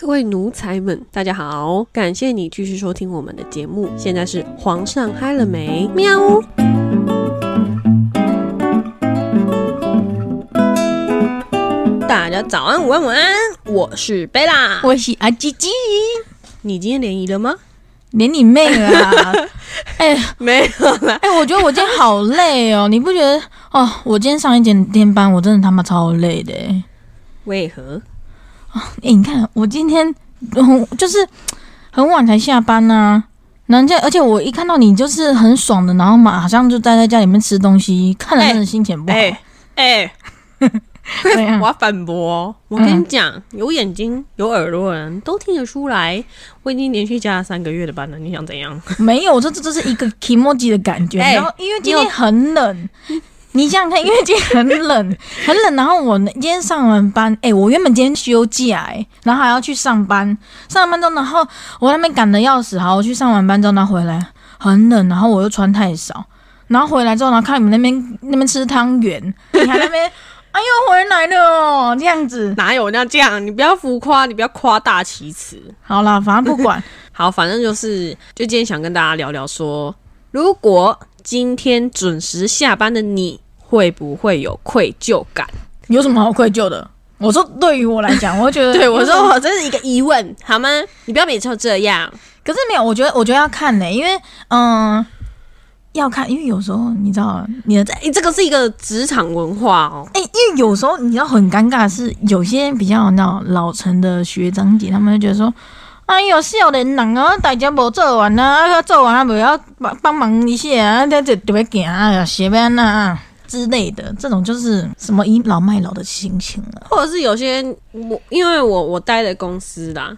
各位奴才们，大家好！感谢你继续收听我们的节目。现在是皇上嗨了没？喵！大家早安、午安、晚安，我是贝拉。我是阿吉吉，你今天联谊了吗？连你妹啦！哎没有啦。哎，我觉得我今天好累哦，你不觉得？哦，我今天上一整天班，我真的他妈超累的。哎，为何？哎，你看我今天嗯就是很晚才下班呐、人家而且我一看到你就是很爽的，然后马上就待在家里面吃东西，看了真的心情不好。哎 我要反驳哦！我跟你讲，有眼睛有耳朵的人都听得出来，我已经连续加了三个月的班了。你想怎样？没有，这这这是一个 emoji 的感觉。哎然后因为今天很冷，你想想看，因为今天很冷，很冷。然后我今天上完班，哎、我原本今天休假，哎，然后还要去上班，上完班之后，然后我那边赶的要死，好，我去上完班之后，然后回来很冷，然后我又穿太少，然后回来之后，然后看你们那边那边吃汤圆，你还那边。哎呦，回来了哦，这样子。哪有那这样？你不要浮夸，你不要夸大其词。好啦，反正不管，好，反正就是，就今天想跟大家聊聊说，如果今天准时下班的你，会不会有愧疚感？有什么好愧疚的？我说，对于我来讲，我觉得 对我说，我这是一个疑问，好吗？你不要每次都这样。可是没有，我觉得我觉得要看呢、因为嗯、要看，因为有时候你知道你的哎、这个是一个职场文化哦。哎、因为有时候你知道很尴尬的是，有些比较那种老成的学长姐，他们就觉得说。哎呦，少年人啊，大家无做完啊，啊做完啊，不要帮帮忙一下啊，这这特别行啊，呀，斜边呐之类的，这种就是什么倚老卖老的心情啊。或者是有些我，因为我我待的公司啦，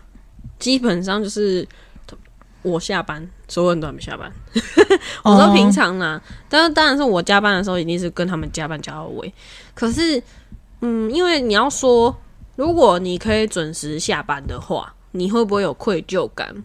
基本上就是我下班，所有人都还没下班。我说平常啦，但是当然是我加班的时候，一定是跟他们加班加到尾。可是，嗯，因为你要说，如果你可以准时下班的话，你会不会有愧疚感？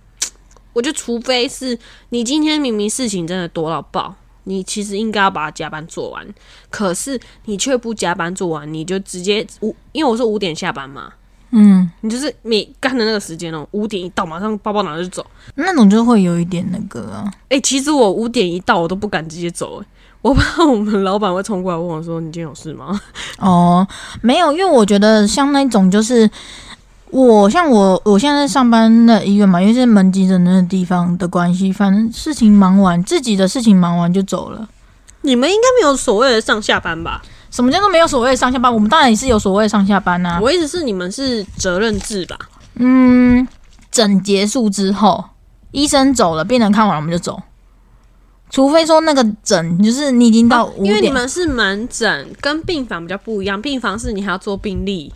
我就，除非是你今天明明事情真的多到爆，你其实应该要把它加班做完，可是你却不加班做完，你就直接五，因为我是五点下班嘛，嗯，你就是每干的那个时间哦，五点一到，马上包包拿着走。那种就会有一点那个啊，哎、其实我五点一到，我都不敢直接走、哎，我怕我们老板会冲过来问我说：“你今天有事吗？哦，没有，因为我觉得像那种就是我像我我现在在上班的医院嘛，因为是门急诊那个地方的关系，反正事情忙完，自己的事情忙完就走了。？”你们应该没有所谓的上下班吧？什么叫做没有所谓的上下班？我们当然也是有所谓的上下班呐、我意思是你们是责任制吧？嗯，诊结束之后，医生走了，病人看完了我们就走。除非说那个诊就是你已经到五因为你，们是门诊，跟病房比较不一样。病房是你还要做病历，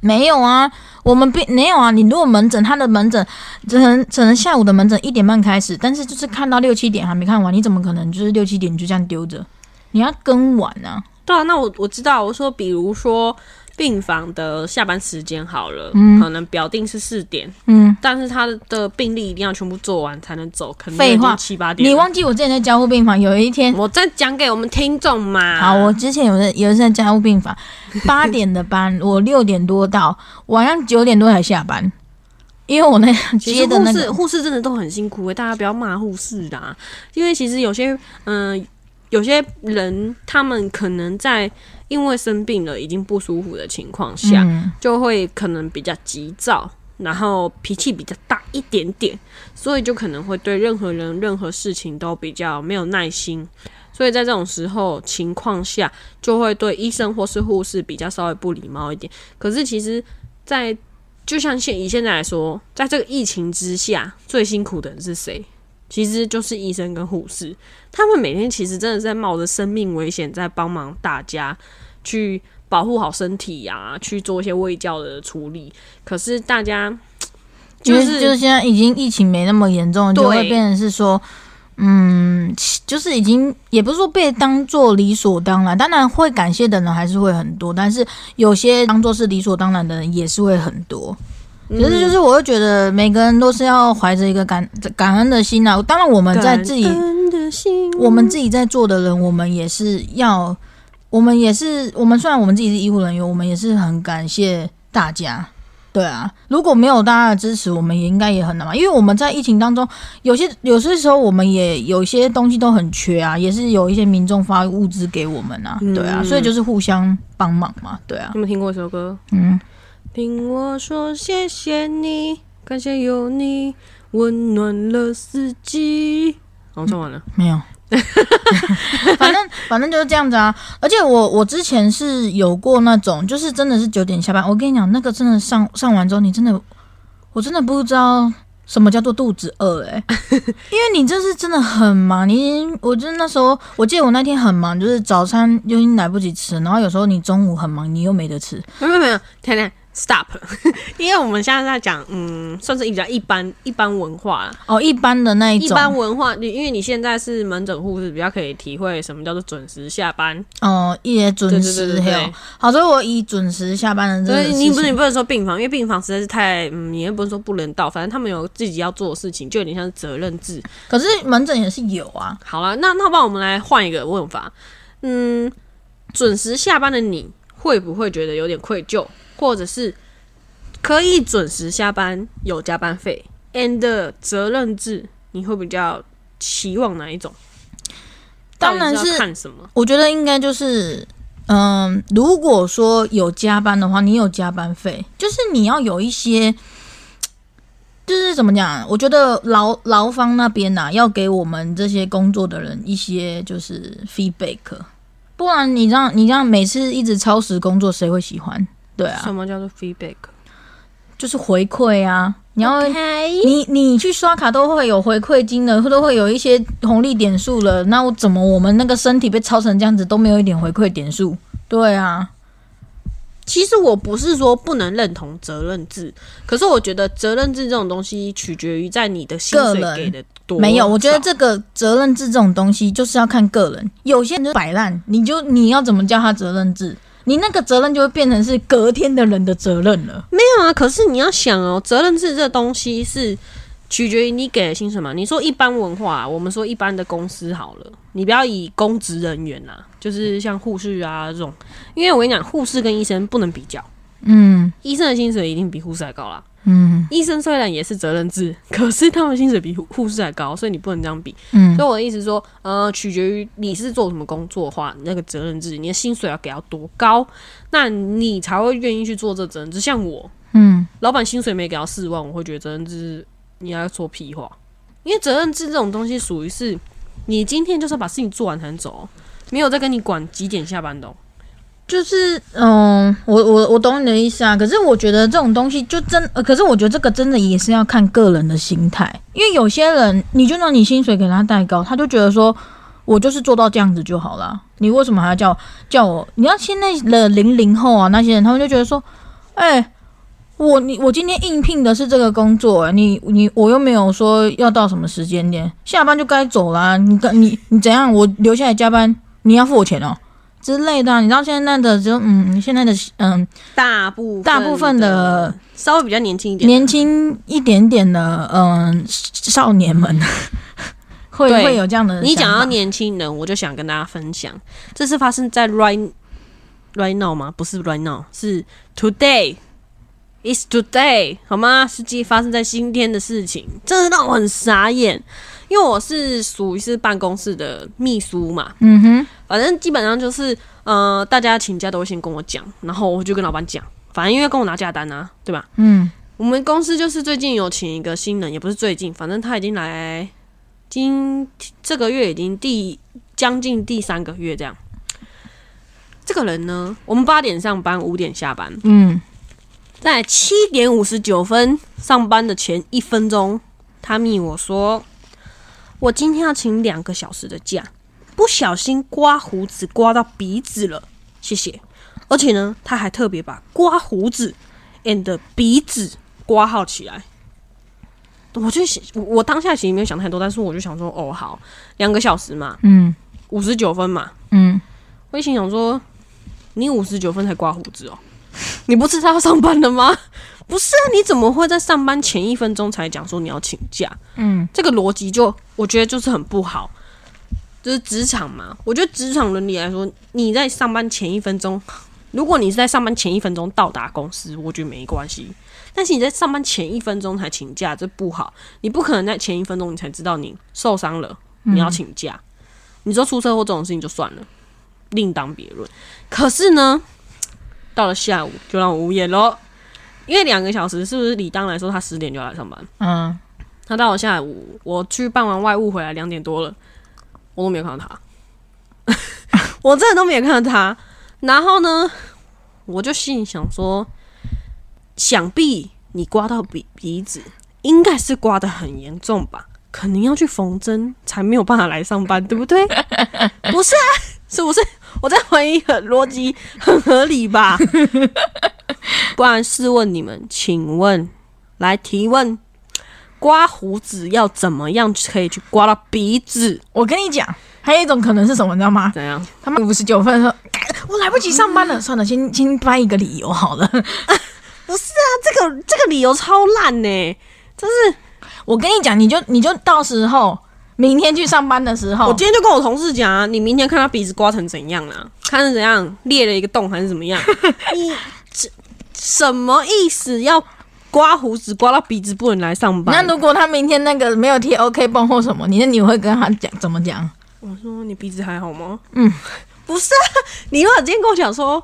没有啊，我们并没有啊。你如果门诊，他的门诊只能只能下午的门诊一点半开始，但是就是看到六七点还没看完，你怎么可能就是六七点就这样丢着？你要跟完啊。对啊，那我我知道，我说比如说病房的下班时间好了，嗯可能表定是四点，嗯，但是他的病历一定要全部做完才能走，可能废话七八点。你忘记我之前在加护病房有一天，我在讲给我们听众嘛。好，我之前有在有一次在加护病房，八点的班，我六点多到，晚上九点多才下班，因为我那 其实护士接的那个护士真的都很辛苦诶、欸大家不要骂护士啦，因为其实有些嗯、有些人他们可能在因为生病了已经不舒服的情况下，嗯就会可能比较急躁，然后脾气比较大一点点，所以就可能会对任何人、任何事情都比较没有耐心。所以在这种时候情况下，就会对医生或是护士比较稍微不礼貌一点。可是其实，在就像现以现在来说，在这个疫情之下，最辛苦的人是谁？其实就是医生跟护士，他们每天其实真的是在冒着生命危险，在帮忙大家去保护好身体呀、去做一些卫教的处理。可是大家就是就是现在已经疫情没那么严重，就会变成是说，嗯，就是已经也不是说被当做理所当然，当然会感谢的人还是会很多，但是有些当做是理所当然的人也是会很多。嗯可是就是我会觉得每个人都是要怀着一个感感恩的心啊。当然我们在自己的心我们自己在做的人，我们也是要，我们也是我们虽然我们自己是医护人员，我们也是很感谢大家。对啊，如果没有大家的支持，我们也应该也很难嘛。因为我们在疫情当中，有些有些时候我们也有些东西都很缺啊，也是有一些民众发物资给我们啊，对啊，所以就是互相帮忙嘛，对啊有。没有听过一首歌？嗯，听我说谢谢你，感谢有你温暖了四季。好，唱完了。没有，反正反正就是这样子啊。而且我我之前是有过那种，就是真的是九点下班。我跟你讲，那个真的上上完之后，你真的，我真的不知道什么叫做肚子饿哎、因为你这是真的很忙。你我就是那时候，我记得我那天很忙，就是早餐就已经来不及吃，然后有时候你中午很忙，你又没得吃。没有没有没有，谈谈 stop，因为我们现在在讲，嗯，算是比较一般一般文化啦。哦，一般的那一一种，般文化，你因为你现在是门诊护士，比较可以体会什么叫做准时下班。哦，也准时对对嘿哦。好，所以我以准时下班的这所个你不是你不能说病房，因为病房实在是太，嗯，你也不能说不能到，反正他们有自己要做的事情，就有点像是责任制。可是门诊也是有啊。好了，那那帮我们来换一个问法，嗯，准时下班的你会不会觉得有点愧疚，或者是可以准时下班有加班费，and 责任制，你会比较期望哪一种？当然是看什么？我觉得应该就是，嗯，如果说有加班的话，你有加班费，就是你要有一些，就是怎么讲？我觉得劳劳方那边呐、要给我们这些工作的人一些就是 feedback，不然你让你让每次一直超时工作，谁会喜欢？对啊，什么叫做 feedback？就是回馈啊，你要你你去刷卡都会有回馈金的，都会有一些红利点数了。那我怎么我们那个身体被超成这样子都没有一点回馈点数？对啊，其实我不是说不能认同责任制，可是我觉得责任制这种东西取决于在你的薪水给的多没有，我觉得这个责任制这种东西就是要看个人。有些人就摆烂，你就你要怎么叫他责任制？你那个责任就会变成是隔天的人的责任了。没有啊。可是你要想哦，责任制这东西是取决于你给的薪水嘛。你说一般文化，我们说一般的公司好了，你不要以公职人员啊，就是像护士啊这种，因为我跟你讲，护士跟医生不能比较，嗯医生的薪水一定比护士还高啦。嗯医生虽然也是责任制，可是他们薪水比护护士还高，所以你不能这样比。嗯所以我的意思说，呃，取决于你是做什么工作的话，你那个责任制，你的薪水要给到多高，那你才会愿意去做这责任制。像我，嗯，老板薪水没给到四万，我会觉得责任制你要说屁话，因为责任制这种东西属于是你今天就是要把事情做完才能走哦，没有在跟你管几点下班的哦、就是嗯，我我我懂你的意思啊。可是我觉得这种东西就真，呃，可是我觉得这个真的也是要看个人的心态，因为有些人你就让你薪水给他带高，他就觉得说我就是做到这样子就好了，你为什么还要叫叫我？你要现在的零零后啊那些人，他们就觉得说，哎、我你我今天应聘的是这个工作、欸，你你我又没有说要到什么时间点，下班就该走啦。你跟你你怎样？我留下来加班，你要付我钱哦、之类的啊、你知道现在的就嗯，现在的嗯大部大部分的稍微比较年轻一点，年轻一点点的嗯少年们 会对会有这样的。你讲到，年轻人，我就想跟大家分享，这是发生在 right right now 吗？不是 right now，是 today。It's today，好吗？实际发生在今天的事情，真的让我很傻眼，因为我是属于是办公室的秘书嘛，嗯哼，反正基本上就是呃，大家请假都会先跟我讲，然后我就跟老板讲，反正因为跟我拿假单啊，对吧？嗯。我们公司就是最近有请一个新人，也不是最近，反正他已经来，今这个月已经第将近第三个月这样。这个人呢，我们八点上班，五点下班，嗯。在七点五十九分上班的前一分钟，他密我说，我今天要请两个小时的假，不小心刮胡子刮到鼻子了，谢谢。而且呢，他还特别把刮胡子 and 鼻子刮号起来。我就想，我我当下其实没有想太多，但是我就想说，哦，好，两个小时嘛，嗯五十九分嘛，嗯，我就心想说，你五十九分才刮胡子哦，你不是他要上班了吗？不是啊，你怎么会在上班前一分钟才讲说你要请假？嗯，这个逻辑就我觉得就是很不好。就是职场嘛，我觉得职场伦理来说，你在上班前一分钟，如果你是在上班前一分钟到达公司，我觉得没关系。但是你在上班前一分钟才请假，这不好。你不可能在前一分钟你才知道你受伤了，你要请假。你说出车祸这种事情就算了，另当别论。可是呢，到了下午就让我无言喽，因为两个小时是不是理当来说他十点就要来上班？嗯，他到了下午，我去办完外务回来两点多了，我都没有看到他，我真的都没有看到他。然后呢，我就心里想说，想必你刮到鼻鼻子，应该是刮得很严重吧？肯定要去缝针，才没有办法来上班，对不对？不是啊，是不是？我在怀疑很逻辑很合理吧？不然试问你们，请问来提问，刮胡子要怎么样可以去刮到鼻子？我跟你讲，还有一种可能是什么，你知道吗？怎样？他们五十九分说，我来不及上班了，算了，先先掰一个理由好了。不是啊，这个这个理由超烂呢、就是。我跟你讲，你就你就到时候明天去上班的时候，我今天就跟我同事讲啊，你明天看他鼻子刮成怎样啊？看是怎样裂了一个洞还是怎么样？你这什么意思？要刮胡子刮到鼻子不能来上班？那如果他明天那个没有贴 OK 绷或什么，你那你会跟他讲怎么讲？我说你鼻子还好吗？嗯，不是啊，你如果今天跟我讲说，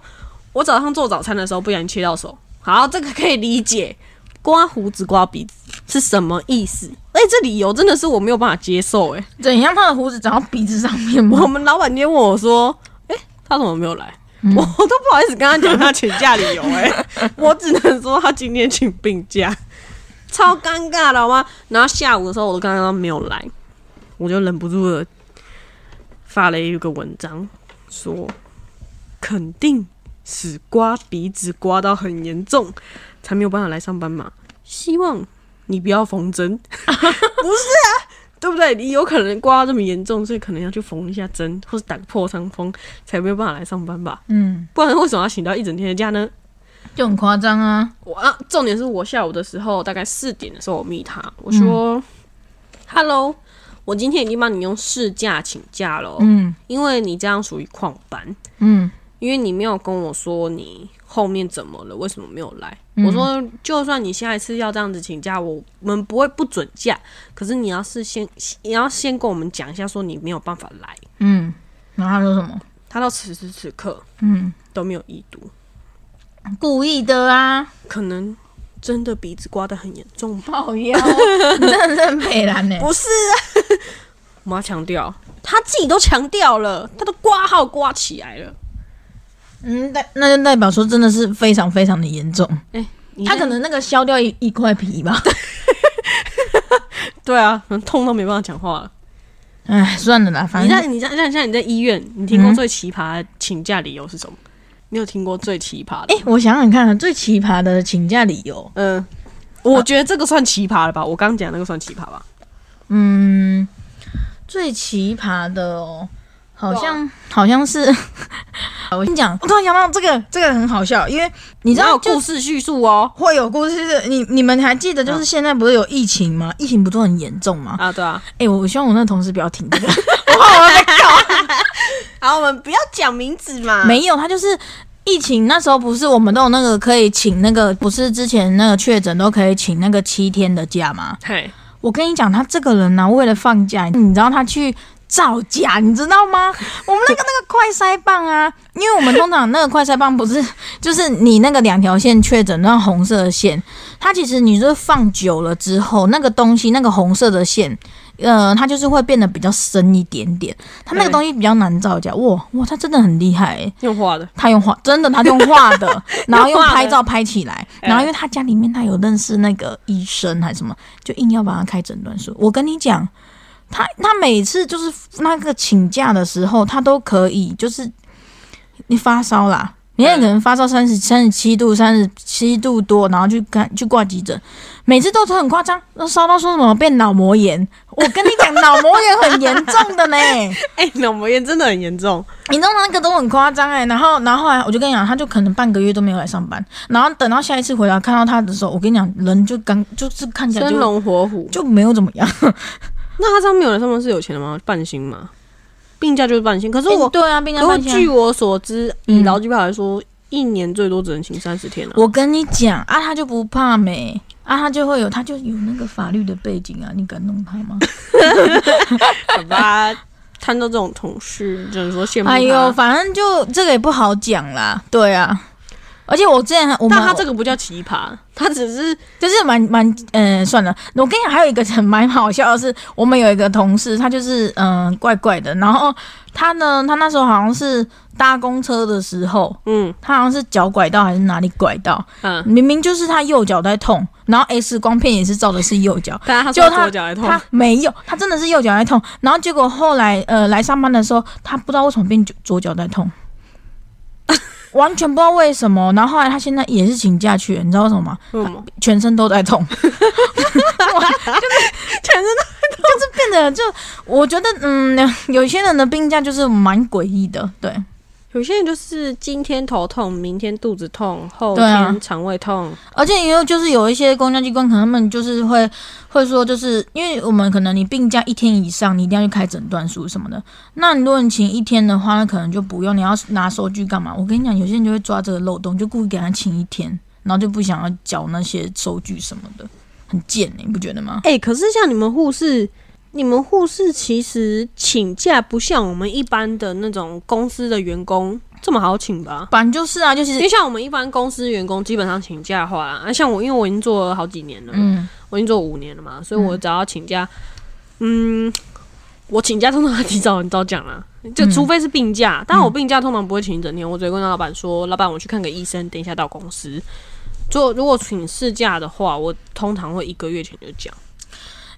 我早上做早餐的时候不小心切到手，好，这个可以理解。刮胡子刮鼻子是什么意思？哎、这理由真的是我没有办法接受、哎，怎样？他的胡子长到鼻子上面我？们老板今天问我说，哎、他怎么没有来？嗯我都不好意思跟他讲他请假理由、哎，我只能说他今天请病假，超尴尬的好吗？然后下午的时候，我都刚刚没有来，我就忍不住的发了一个文章，说肯定是刮鼻子刮到很严重，才没有办法来上班嘛。希望你不要缝针，不是啊，对不对？你有可能刮到这么严重，所以可能要去缝一下针，或是打个破伤风，才没有办法来上班吧？嗯，不然为什么要请到一整天的假呢？就很夸张啊。我啊，重点是我下午的时候，大概四点的时候，我密他，我说、h e l l o 我今天已经帮你用事假请假了哦、嗯因为你这样属于旷班，嗯因为你没有跟我说你后面怎么了，为什么没有来？嗯我说，就算你下一次要这样子请假，我们不会不准假，可是你要是先，你要先跟我们讲一下，说你没有办法来。嗯，然后他说什么？他到此时此刻嗯，都没有已读，故意的啊，可能真的鼻子刮得很严重吧。好腰，你真的是很北蓝呢。不是啊，我强调，他自己都强调了，他都挂号挂起来了。嗯，代那就代表说真的是非常非常的严重。你他可能那个削掉一一块皮吧。对啊，可能痛到没办法讲话了。哎，算了啦，反正你在你在像像你在医院，你听过嗯最奇葩的请假理由是什么？你有听过最奇葩的？哎、我想想看啊，最奇葩的请假理由，嗯，我觉得这个算奇葩了吧？我刚刚讲那个算奇葩吧？嗯，最奇葩的哦，好像、好像是，我跟你讲，我突然想到这个，这个很好笑，因为你你知道有故事叙述哦。会有故事，就是你你们还记得，就是现在不是有疫情吗？疫情不是很严重吗？啊，对啊。哎、我希望我那同事不要听这个，好，我们不要讲名字嘛。没有，他就是。疫情那时候不是我们都有那个可以请那个，不是之前那个确诊都可以请那个七天的假吗？嘿，我跟你讲，他这个人呢、为了放假，你知道他去造假，你知道吗？我们那个那个快筛棒啊，因为我们通常那个快筛棒不是就是你那个两条线确诊那红色的线，它其实你就是放久了之后，那个东西那个红色的线。呃，它就是会变得比较深一点点，它那个东西比较难造假。哇哇，它真的很厉害诶、用画的。他用画，真的，他用画的，然后用拍照拍起来，哎然后因为他家里面他有认识那个医生还是什么，就硬要把它开诊断书。我跟你讲，他他每次就是那个请假的时候，他都可以，就是你发烧啦。你也可能发烧三十三十七度、三十七度多，然后去看去挂急诊，每次都是很夸张，都烧到说什么变脑膜炎。我跟你讲，脑膜炎很严重的呢。哎、脑膜炎真的很严重。你知道那个都很夸张哎，然后然后后来我就跟你讲，他就可能半个月都没有来上班，然后等到下一次回来看到他的时候，我跟你讲，人就刚就是看起来生就龙活虎。就没有怎么样。那他上面有人上面是有钱的吗？半薪吗？病假就是半薪。可是我，对啊，病假半天据我所知，嗯以劳基法来说，一年最多只能请三十天啊。我跟你讲啊，他就不怕没啊，他就会有，他就有那个法律的背景啊，你敢弄他吗？好吧，看到这种同事，只能说羡慕。哎呦，反正就这个也不好讲啦，对啊。而且我之前我们但他这个不叫奇葩，他只是就是蛮蛮嗯，算了，我跟你讲，还有一个很蛮好笑的是，我们有一个同事，他就是嗯怪怪的，然后他呢，他那时候好像是搭公车的时候，嗯。他好像是脚拐到还是哪里拐到，嗯，明明就是他右脚在痛，然后 X 光片也是照的是右脚，但他左脚在痛，他没有，他真的是右脚在痛，然后结果后来呃来上班的时候，他不知道为什么变左左脚在痛，完全不知道为什么。然后后来他现在也是请假去了，你知道为什么吗？为什么？全身都在痛，就是全身都就是变得就我觉得嗯，有些人的病假就是蛮诡异的，对。有些人就是今天头痛，明天肚子痛，后天肠胃痛，而且也有就是有一些公家机关，可能他们就是会会说，就是因为我们可能你病假一天以上，你一定要去开诊断书什么的。那如果你请一天的话，那可能就不用，你要拿收据干嘛？我跟你讲，有些人就会抓这个漏洞，就故意给他请一天，然后就不想要缴那些收据什么的，很贱、欸，你不觉得吗？哎、可是像你们护士，你们护士其实请假不像我们一般的那种公司的员工这么好请吧？反正就是啊，就是因为像我们一般公司员工，基本上请假的话，啊，像我，因为我已经做了好几年了，嗯，我已经做五年了嘛，所以我只要请假，嗯，我请假通常提早很早讲啦，就嗯除非是病假，但我病假通常不会请一整天，我只会跟老板说，老板我去看个医生，等一下到公司。做如果请事假的话，我通常会一个月前就讲。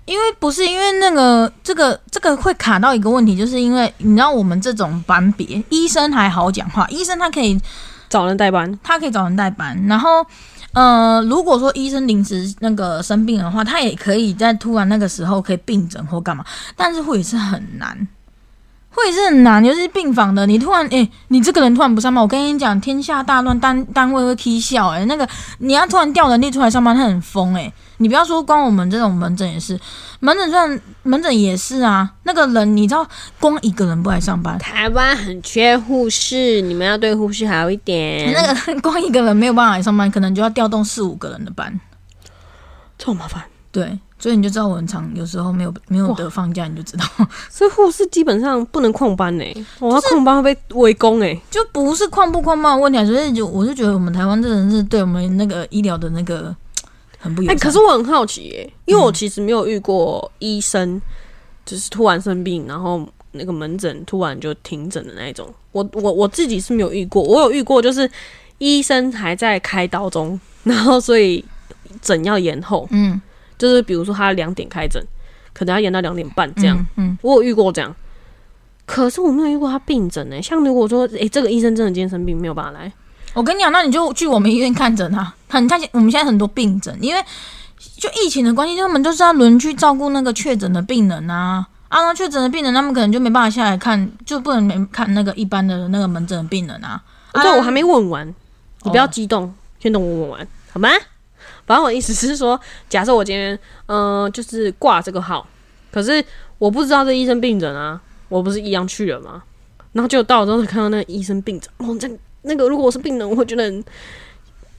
因为不是因为那个这个这个会卡到一个问题，就是因为你知道我们这种班别，医生还好讲话，医生他可以找人代班，他可以找人代班，然后呃，如果说医生临时那个生病的话，他也可以在突然那个时候可以病诊或干嘛，但是会是很难。会是很难，尤其是病房的，你突然诶、你这个人突然不上班，我跟你讲，天下大乱，单单位会踢笑诶、那个你要突然调人力出来上班，他很疯诶、你不要说光我们这种门诊也是，门诊算门诊也是啊，那个人你知道，光一个人不来上班，台湾很缺护士，你们要对护士好一点。那个光一个人没有办法来上班，可能就要调动四五个人的班。这么麻烦，对，所以你就知道我很常有时候没有没有得放假，你就知道，所以护士基本上不能旷班呢、我要旷班会被围攻哎。就不是旷不旷班的问题啊，所以就我就觉得我们台湾这人是对我们那个医疗的那个很不友哎、善。可是我很好奇耶、因为我其实没有遇过医生就是突然生病，然后那个门诊突然就停诊的那一种。我我我自己是没有遇过，我有遇过就是医生还在开刀中，然后所以诊要延后，嗯就是比如说他两点开诊，可能要延到两点半这样。嗯嗯我有遇过这样，可是我没有遇过他病诊呢、像如果说，诶、这个医生真的今天生病没有办法来，我跟你讲，那你就去我们医院看诊啊。很，他我们现在很多病诊，因为就疫情的关系，他们就是要轮去照顾那个确诊的病人啊。啊，那确诊的病人，他们可能就没办法下来看，就不能没看那个一般的那个门诊的病人啊。啊对我还没问完，你不要哦激动，先等我问完好吗？反正我的意思是说，假设我今天嗯、呃就是挂这个号，可是我不知道这医生病人啊，我不是一样去了吗？然后就到了之后才看到那个医生病诊，哦，这那个如果我是病人，我会觉得很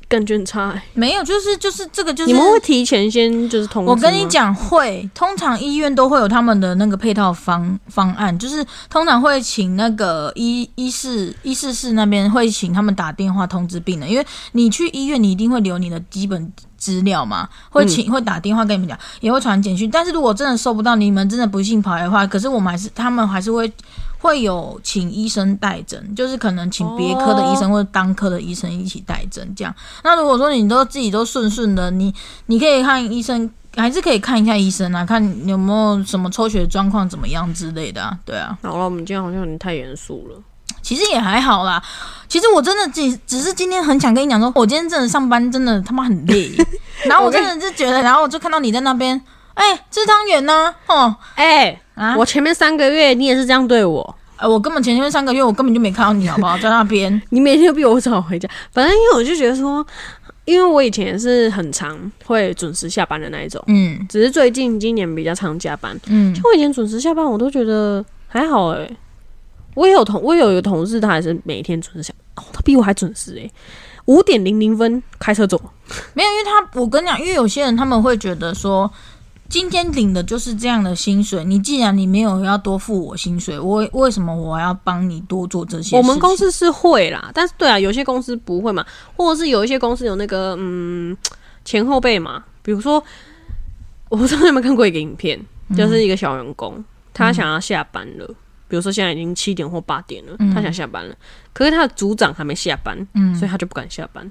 感觉很差、欸。没有，就是就是这个就是你们会提前先就是通知我跟你，讲，会通常医院都会有他们的那个配套方方案，就是通常会请那个医医事医事室那边会请他们打电话通知病人，因为你去医院，你一定会留你的基本资料嘛，会请、会打电话跟你们讲，也会传简讯。但是如果真的收不到，你们真的不幸跑来的话，可是我们还是他们还是会。会有请医生代诊，就是可能请别科的医生或者单科的医生一起代诊这样。那如果说你都自己都顺顺的，你你可以看医生，还是可以看一下医生啊，看有没有什么抽血状况怎么样之类的啊。对啊，好了，我们今天好像有点太严肃了。其实也还好啦。其实我真的只只是今天很想跟你讲说，我今天真的上班真的他妈很累，然后我真的就觉得，然后我就看到你在那边，哎、吃汤圆呢，哦。哎、啊，我前面三个月你也是这样对我，呃我根本前面三个月我根本就没看到你，好不好？在那边，你每天都比我早回家。反正因为我就觉得说，因为我以前也是很常会准时下班的那一种，嗯。只是最近今年比较常加班。嗯。就我以前准时下班，我都觉得还好诶、我也有同我也有一个同事，他还是每天准时下，哦，他比我还准时诶，五点零零分开车走。没有，因为他我跟你讲，因为有些人他们会觉得说，今天领的就是这样的薪水，你既然你没有要多付我薪水，我为什么我要帮你多做这些？我们公司是会啦，但是对啊，有些公司不会嘛，或者是有一些公司有那个嗯前后辈嘛，比如说我不知道你有没有看过一个影片，就是一个小员工，他想要下班了。比如说现在已经七点或八点了，他想下班了，可是他的组长还没下班，所以他就不敢下班。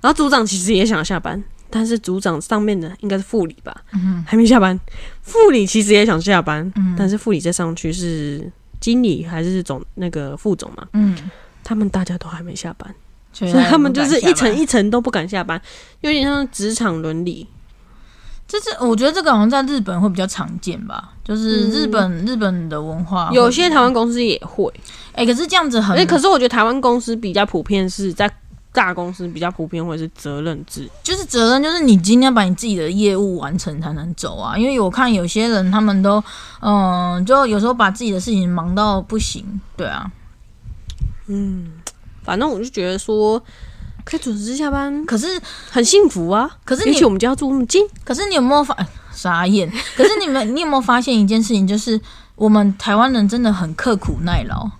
然后组长其实也想下班，但是组长上面的应该是副理吧，还没下班。副理其实也想下班，但是副理再上去是经理还是总那个副总嘛？嗯，他们大家都还没下班，所以他们就是一层一层都不敢下班，有点像职场伦理。这是我觉得这个好像在日本会比较常见吧，就是日本日本的文化，有些台湾公司也会。哎，可是这样子很，哎，可是我觉得台湾公司比较普遍是在大公司比较普遍会是责任制，就是责任就是你今天把你自己的业务完成才能走啊。因为我看有些人他们都嗯，就有时候把自己的事情忙到不行，对啊，嗯，反正我就觉得说。可以准时下班，可是很幸福啊！可是而且我们家住那么近，可是你有没有发 傻眼？可是你们，你有没有发现一件事情，就是我们台湾人真的很刻苦耐劳。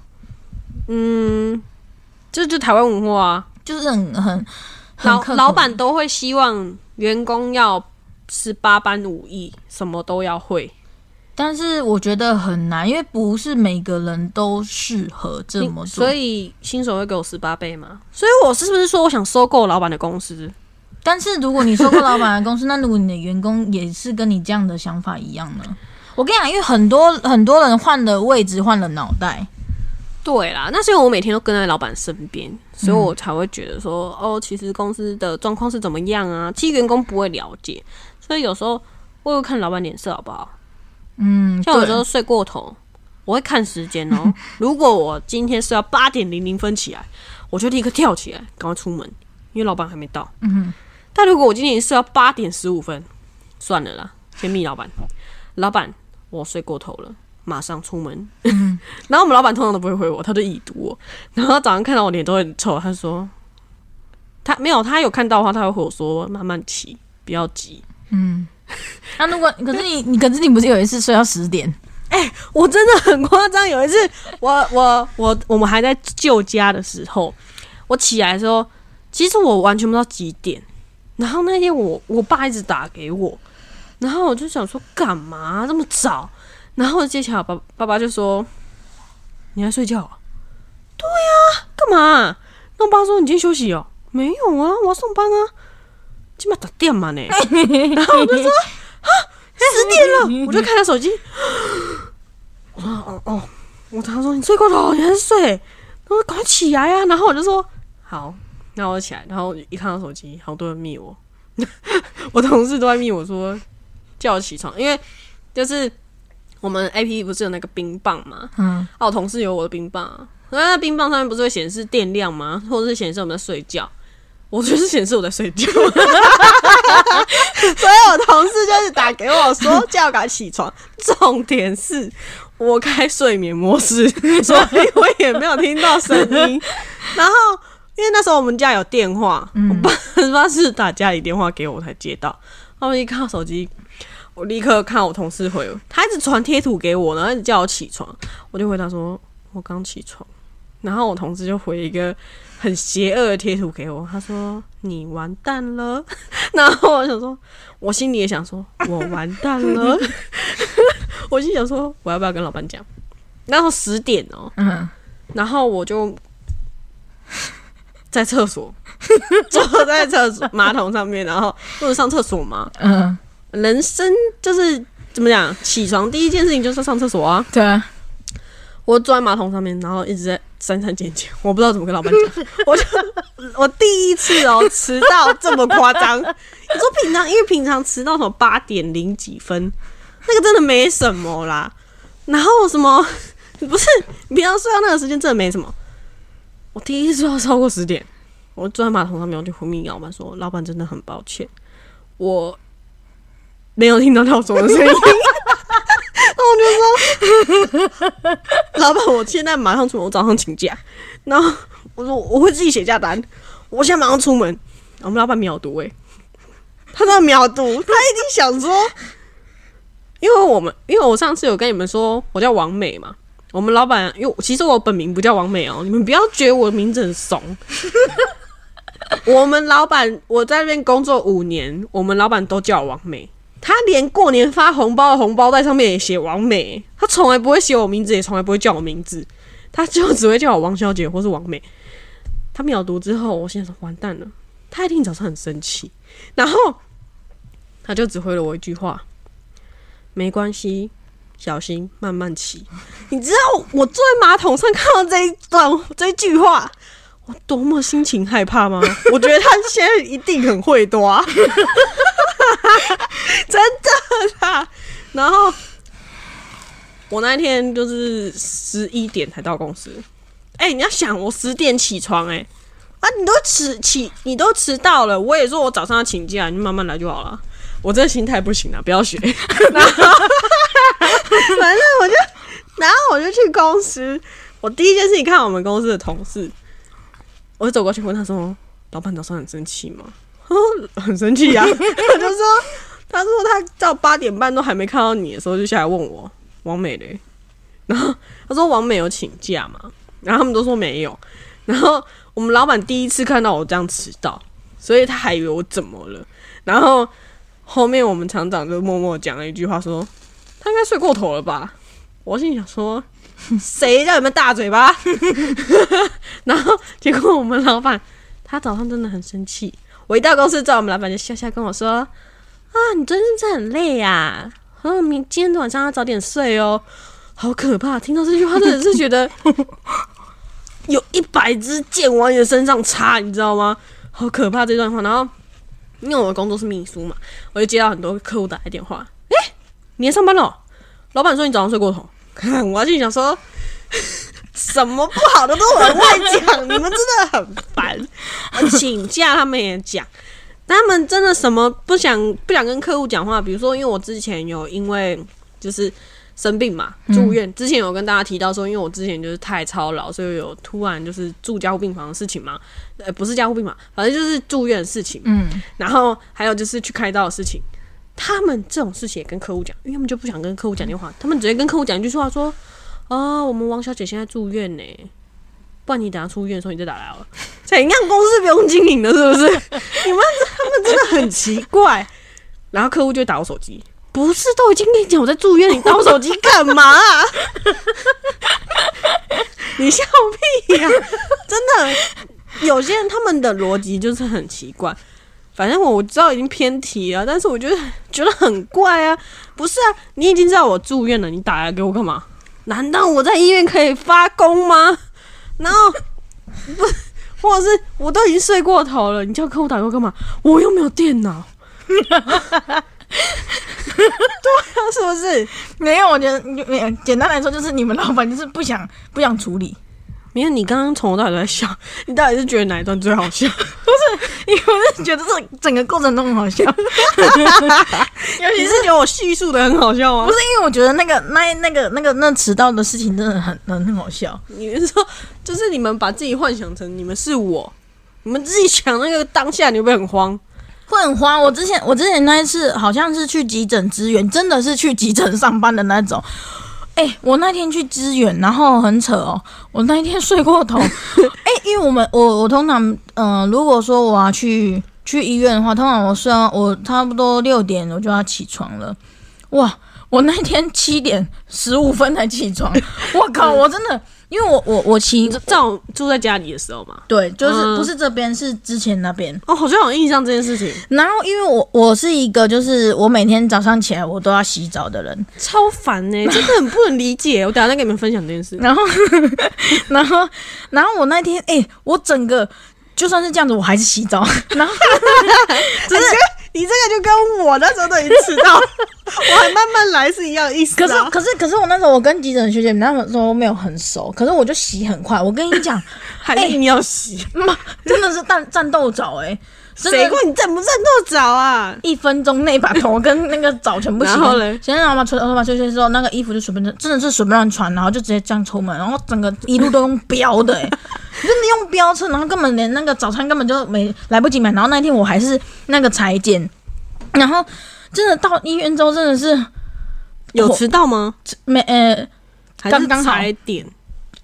嗯，这就台湾文化啊，就是很很老老板都会希望员工要十八般武艺，什么都要会。但是我觉得很难，因为不是每个人都适合这么做。所以新手会给我十八倍吗？所以我是不是说我想收购老板的公司？但是如果你收购老板的公司，那如果你的员工也是跟你这样的想法一样呢？我跟你讲，因为很多很多人换了位置，换了脑袋。对啦，那是因为我每天都跟在老板身边，所以我才会觉得说，哦，其实公司的状况是怎么样啊？其实员工不会了解，所以有时候我会看老板脸色好不好？嗯，像有时候睡过头，我会看时间哦。如果我今天是要八点零零分起来，我就立刻跳起来，赶快出门，因为老板还没到。嗯，但如果我今天是要八点十五分，算了啦，先密老板。老板，我睡过头了，马上出门。然后我们老板通常都不会回我，他就已读我。然后早上看到我脸都很臭，他说他没有，他有看到的话，他会回我说慢慢骑，不要急。嗯。那如果可是你你可是你不是有一次睡到十点？哎，我真的很夸张。有一次，我我我我们还在旧家的时候，我起来的时候，其实我完全不知道几点。然后那天我我爸一直打给我，然后我就想说干嘛这么早？然后接起来，爸爸爸就说：“你在睡觉啊？”对呀，干嘛？那我爸说：“你今天休息哦？”没有啊，我要上班啊。起码打电嘛呢，然后我就说啊，十点了，我就看他手机。我说哦哦，我他说你睡过头，你还是睡，我说赶快起来呀。然后我就说好，那我起来。然后一看到手机，好多人密我，我同事都在密我说叫我起床，因为就是我们 A P P 不是有那个冰棒嘛，嗯，哦，我同事有我的冰棒，啊那冰棒上面不是会显示电量吗？或者是显示我们在睡觉？我就是显示我在睡觉，所以我同事就是打给我说叫我起床。重点是我开睡眠模式，所以我也没有听到声音。然后因为那时候我们家有电话，我爸爸是打家里电话给我才接到。他们一看到手机，我立刻看我同事回，他一直传贴图给我，然后一直叫我起床，我就回答说我刚起床。然后我同事就回一个。很邪恶的贴图给我，他说你完蛋了。然后我想说，我心里也想说，我完蛋了。我心想说，我要不要跟老板讲？然后十点哦，嗯，然后我就在厕所 坐在厕所马桶上面，然后不是上厕所吗？嗯，人生就是怎么讲？起床第一件事情就是上厕所啊。对啊，我坐在马桶上面，然后一直在。删删减减，我不知道怎么跟老板讲。我就我第一次哦迟到这么夸张。你说平常因为平常迟到什么八点零几分，那个真的没什么啦。然后什么不是你平常睡到那个时间真的没什么。我第一次睡到超过十点，我坐在马桶上面我就回密老板说：“老板真的很抱歉，我没有听到闹钟的声音。”我就说，老板，我现在马上出门，我早上请假。然后我说我会自己写假单，我现在马上出门。我们老板秒读诶、他在秒读，他一定想说，因为我们因为我上次有跟你们说我叫王美嘛，我们老板因为其实我本名不叫王美哦，你们不要觉得我的名字很怂。我们老板我在那边工作五年，我们老板都叫王美。他连过年发红包的红包袋上面也写王美，他从来不会写我名字，也从来不会叫我名字，他就只会叫我王小姐或是王美。他秒读之后，我心想完蛋了，他一定早上很生气，然后他就只回了我一句话：没关系，小心慢慢骑。你知道我坐在马桶上看到这一段这一句话，我多么心情害怕吗？我觉得他现在一定很会抓，真的啦。然后我那天就是十一点才到公司。哎、你要想我十点起床、哎，啊，你都迟起，你都迟到了，我也说我早上要请假，你慢慢来就好了。我这心态不行啊，不要学。然后反正我就，然后我就去公司，我第一件事情看我们公司的同事，我就走过去问他说：“老板早上很生气吗？”他说：“很生气啊。”我就说：“他说他到八点半都还没看到你的时候，就下来问我王美嘞。”然后他说王美有请假嘛？然后他们都说没有。然后我们老板第一次看到我这样迟到，所以他还以为我怎么了。然后后面我们厂长就默默讲了一句话说：“他应该睡过头了吧？”我心里想说：“谁叫你们大嘴巴？” 然后结果我们老板他早上真的很生气。我一到公司之后，我们老板就笑笑跟我说：“啊，你最近真的很累呀、啊，啊，明今天晚上要早点睡哦。”好可怕！听到这句话，真的是觉得 有一百支箭往你的身上插，你知道吗？好可怕这段话。然后，因为我的工作是秘书嘛，我就接到很多客户打来电话。诶、你来上班了？老板说你早上睡过头。看，我心里想说，什么不好的都很会讲，你们真的很烦。请假他们也讲，他们真的什么不想不想跟客户讲话。比如说，因为我之前有因为就是。生病嘛，住院、之前有跟大家提到说，因为我之前就是太操劳，所以有突然就是住加护病房的事情嘛，呃，不是加护病房，反正就是住院的事情。嗯，然后还有就是去开刀的事情，他们这种事情也跟客户讲，因为他们就不想跟客户讲电话，他们直接跟客户讲一句话说：“哦，我们王小姐现在住院呢，不然你等下出院的时候你再打来好了。”怎样公司不用经营的，是不是？你们他们真的很奇怪。然后客户就打我手机。不是，都已经跟你讲我在住院，你打我手机干嘛、啊？你笑屁呀、真的，有些人他们的逻辑就是很奇怪。反正我我知道已经偏题了，但是我觉得觉得很怪啊！不是啊，你已经知道我住院了，你打来给我干嘛？难道我在医院可以发功吗？然后不，或者是我都已经睡过头了，你叫客户打电话干嘛？我又没有电脑。对啊，是不是？没有，我觉得没有。简单来说，就是你们老板就是不想不想处理，没有，你刚刚从头到尾都在笑，你到底是觉得哪一段最好笑？因为我是觉得这整个过程都很好笑，尤其是你是觉得我叙述的很好笑吗不？是因为我觉得那个那那个那个那迟到的事情真的很很很好笑。你是说，就是你们把自己幻想成你们是我，你们自己想那个当下，你会不会很慌？会很慌。我之前我之前那一次好像是去急诊支援，真的是去急诊上班的那种。哎、我那天去支援，然后很扯哦，我那一天睡过头。哎、因为我们我我通常嗯、呃如果说我要去去医院的话，通常我睡到我差不多六点我就要起床了。哇，我那天七点十五分才起床，我靠，我真的，因为我我我骑你在我住在家里的时候嘛？对，就是嗯不是这边是之前那边。哦，好像有印象这件事情，然后，因为我我是一个就是我每天早上起来我都要洗澡的人，超烦呢、真的很不能理解。我等下再跟你们分享这件事。然后，然后，然后我那天哎、我整个就算是这样子，我还是洗澡。然后，只是你这个就跟我那时候都已经迟到，我还慢慢来是一样的意思、可是啊。可是可是我那时候我跟急诊学姐那时候没有很熟，可是我就洗很快。我跟你讲，还你要洗，妈真的是战战斗澡哎、谁管你站不站多早啊？一分钟内把头跟那个澡全部洗干然后嘞洗完然后把头头发吹吹之后，那个衣服就随便真的是随便乱穿，然后就直接这样出门，然后整个一路都用飙的、欸，真的用飙车，然后根本连那个早餐根本就没来不及买，然后那天我还是那个裁剪，然后真的到医院之后真的是有迟到吗？没呃刚刚好踩点？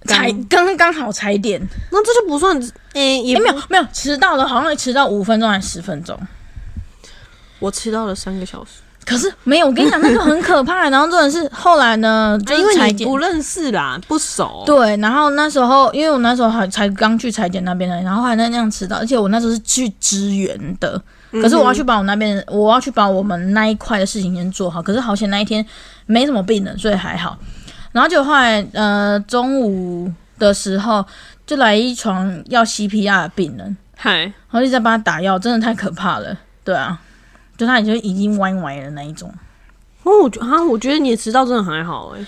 裁刚刚好踩点，那这就不算，诶、也没有没有迟到了，好像迟到五分钟还是十分钟。我迟到了三个小时，可是没有，我跟你讲，那个很可怕。然后重点是后来呢，就啊因为你不认识啦，不熟。对，然后那时候因为我那时候还才刚去裁剪那边的，然后还在那样迟到，而且我那时候是去支援的，可是我要去把我那边，我要去把我们那一块的事情先做好。可是好险那一天没什么病人，所以还好。然后就后来呃中午的时候就来一床要 CPR 的病人，嗨，然后一直在帮他打药，真的太可怕了。对啊，就他已经已经歪歪了那一种。哦，我觉啊，我觉得你的迟到真的还好诶、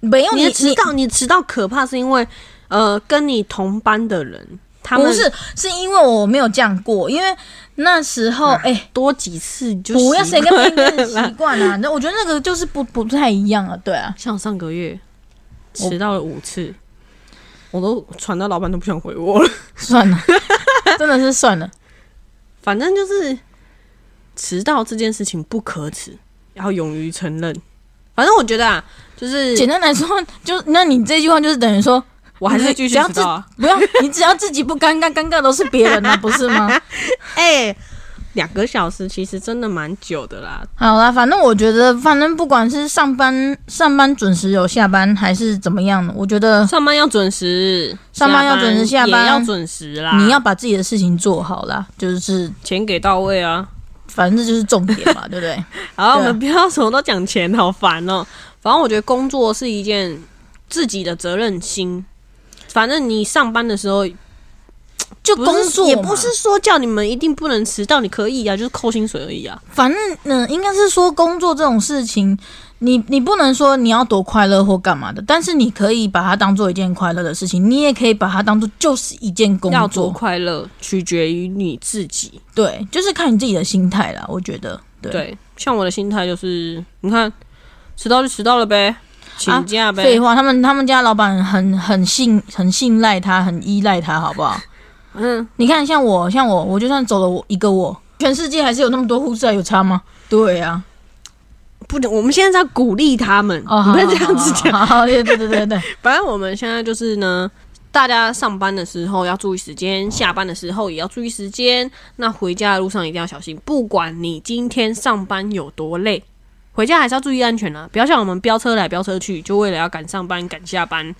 没有你你的迟到，你迟到可怕是因为呃，跟你同班的人，他们不是，是因为我没有这样过，因为那时候哎、多几次你就不要谁习跟别惯人习惯啊？那我觉得那个就是不不太一样啊，对啊，像上个月迟到了五次，我都传到老板都不想回我了。算了，真的是算了。反正就是迟到这件事情不可耻，要勇于承认。反正我觉得啊，就是简单来说，就那你这句话就是等于说，我还是继续只要迟到啊。不要你只要自己不尴尬，尴尬都是别人啊，不是吗？哎、两个小时其实真的蛮久的啦。好啦，反正我觉得，反正不管是上班上班准时有下班，还是怎么样的，我觉得上班要准时，上班要准时下班也要准时啦。你要把自己的事情做好啦，就是钱给到位啊。反正这就是重点嘛，对不对？好，我们不要什么都讲钱，好烦哦。反正我觉得工作是一件自己的责任心。反正你上班的时候，就工作也不是说叫你们一定不能迟到，你可以啊，就是扣薪水而已啊。反正嗯、应该是说工作这种事情，你你不能说你要多快乐或干嘛的，但是你可以把它当做一件快乐的事情，你也可以把它当做就是一件工作要多作。快乐，取决于你自己。对，就是看你自己的心态啦。我觉得，对，对，像我的心态就是，你看，迟到就迟到了呗，请假呗。废话，他们他们家老板很很信很信赖他，很依赖他，好不好？嗯，你看，像我像我，我就算走了我一个我，全世界还是有那么多护士，有差吗？对啊，不能，我们现在在鼓励他们，哦，你不能这样子讲。对对对对，反正我们现在就是呢，大家上班的时候要注意时间，下班的时候也要注意时间。那回家的路上一定要小心，不管你今天上班有多累，回家还是要注意安全啊！不要像我们飙车来飙车去，就为了要赶上班赶下班。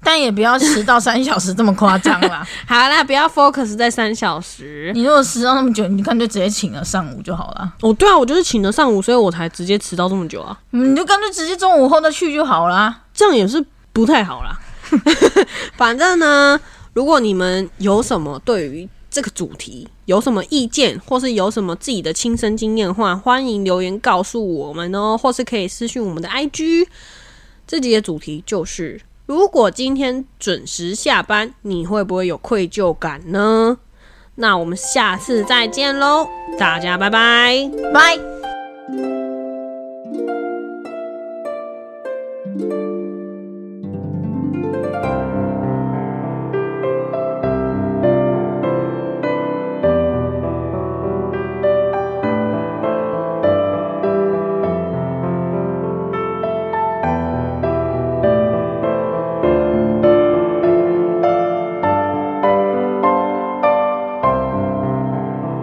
但也不要迟到三小时这么夸张啦。好啦，不要 focus 在三小时。你如果迟到那么久，你干脆直接请了上午就好了，哦，对啊，我就是请了上午，所以我才直接迟到这么久啊。你就干脆直接中午后再去就好啦。这样也是不太好啦。反正呢，如果你们有什么对于这个主题有什么意见，或是有什么自己的亲身经验的话，欢迎留言告诉我们哦，或是可以私讯我们的 IG。这集的主题就是：如果今天准时下班，你会不会有愧疚感呢？那我们下次再见喽，大家拜拜。拜。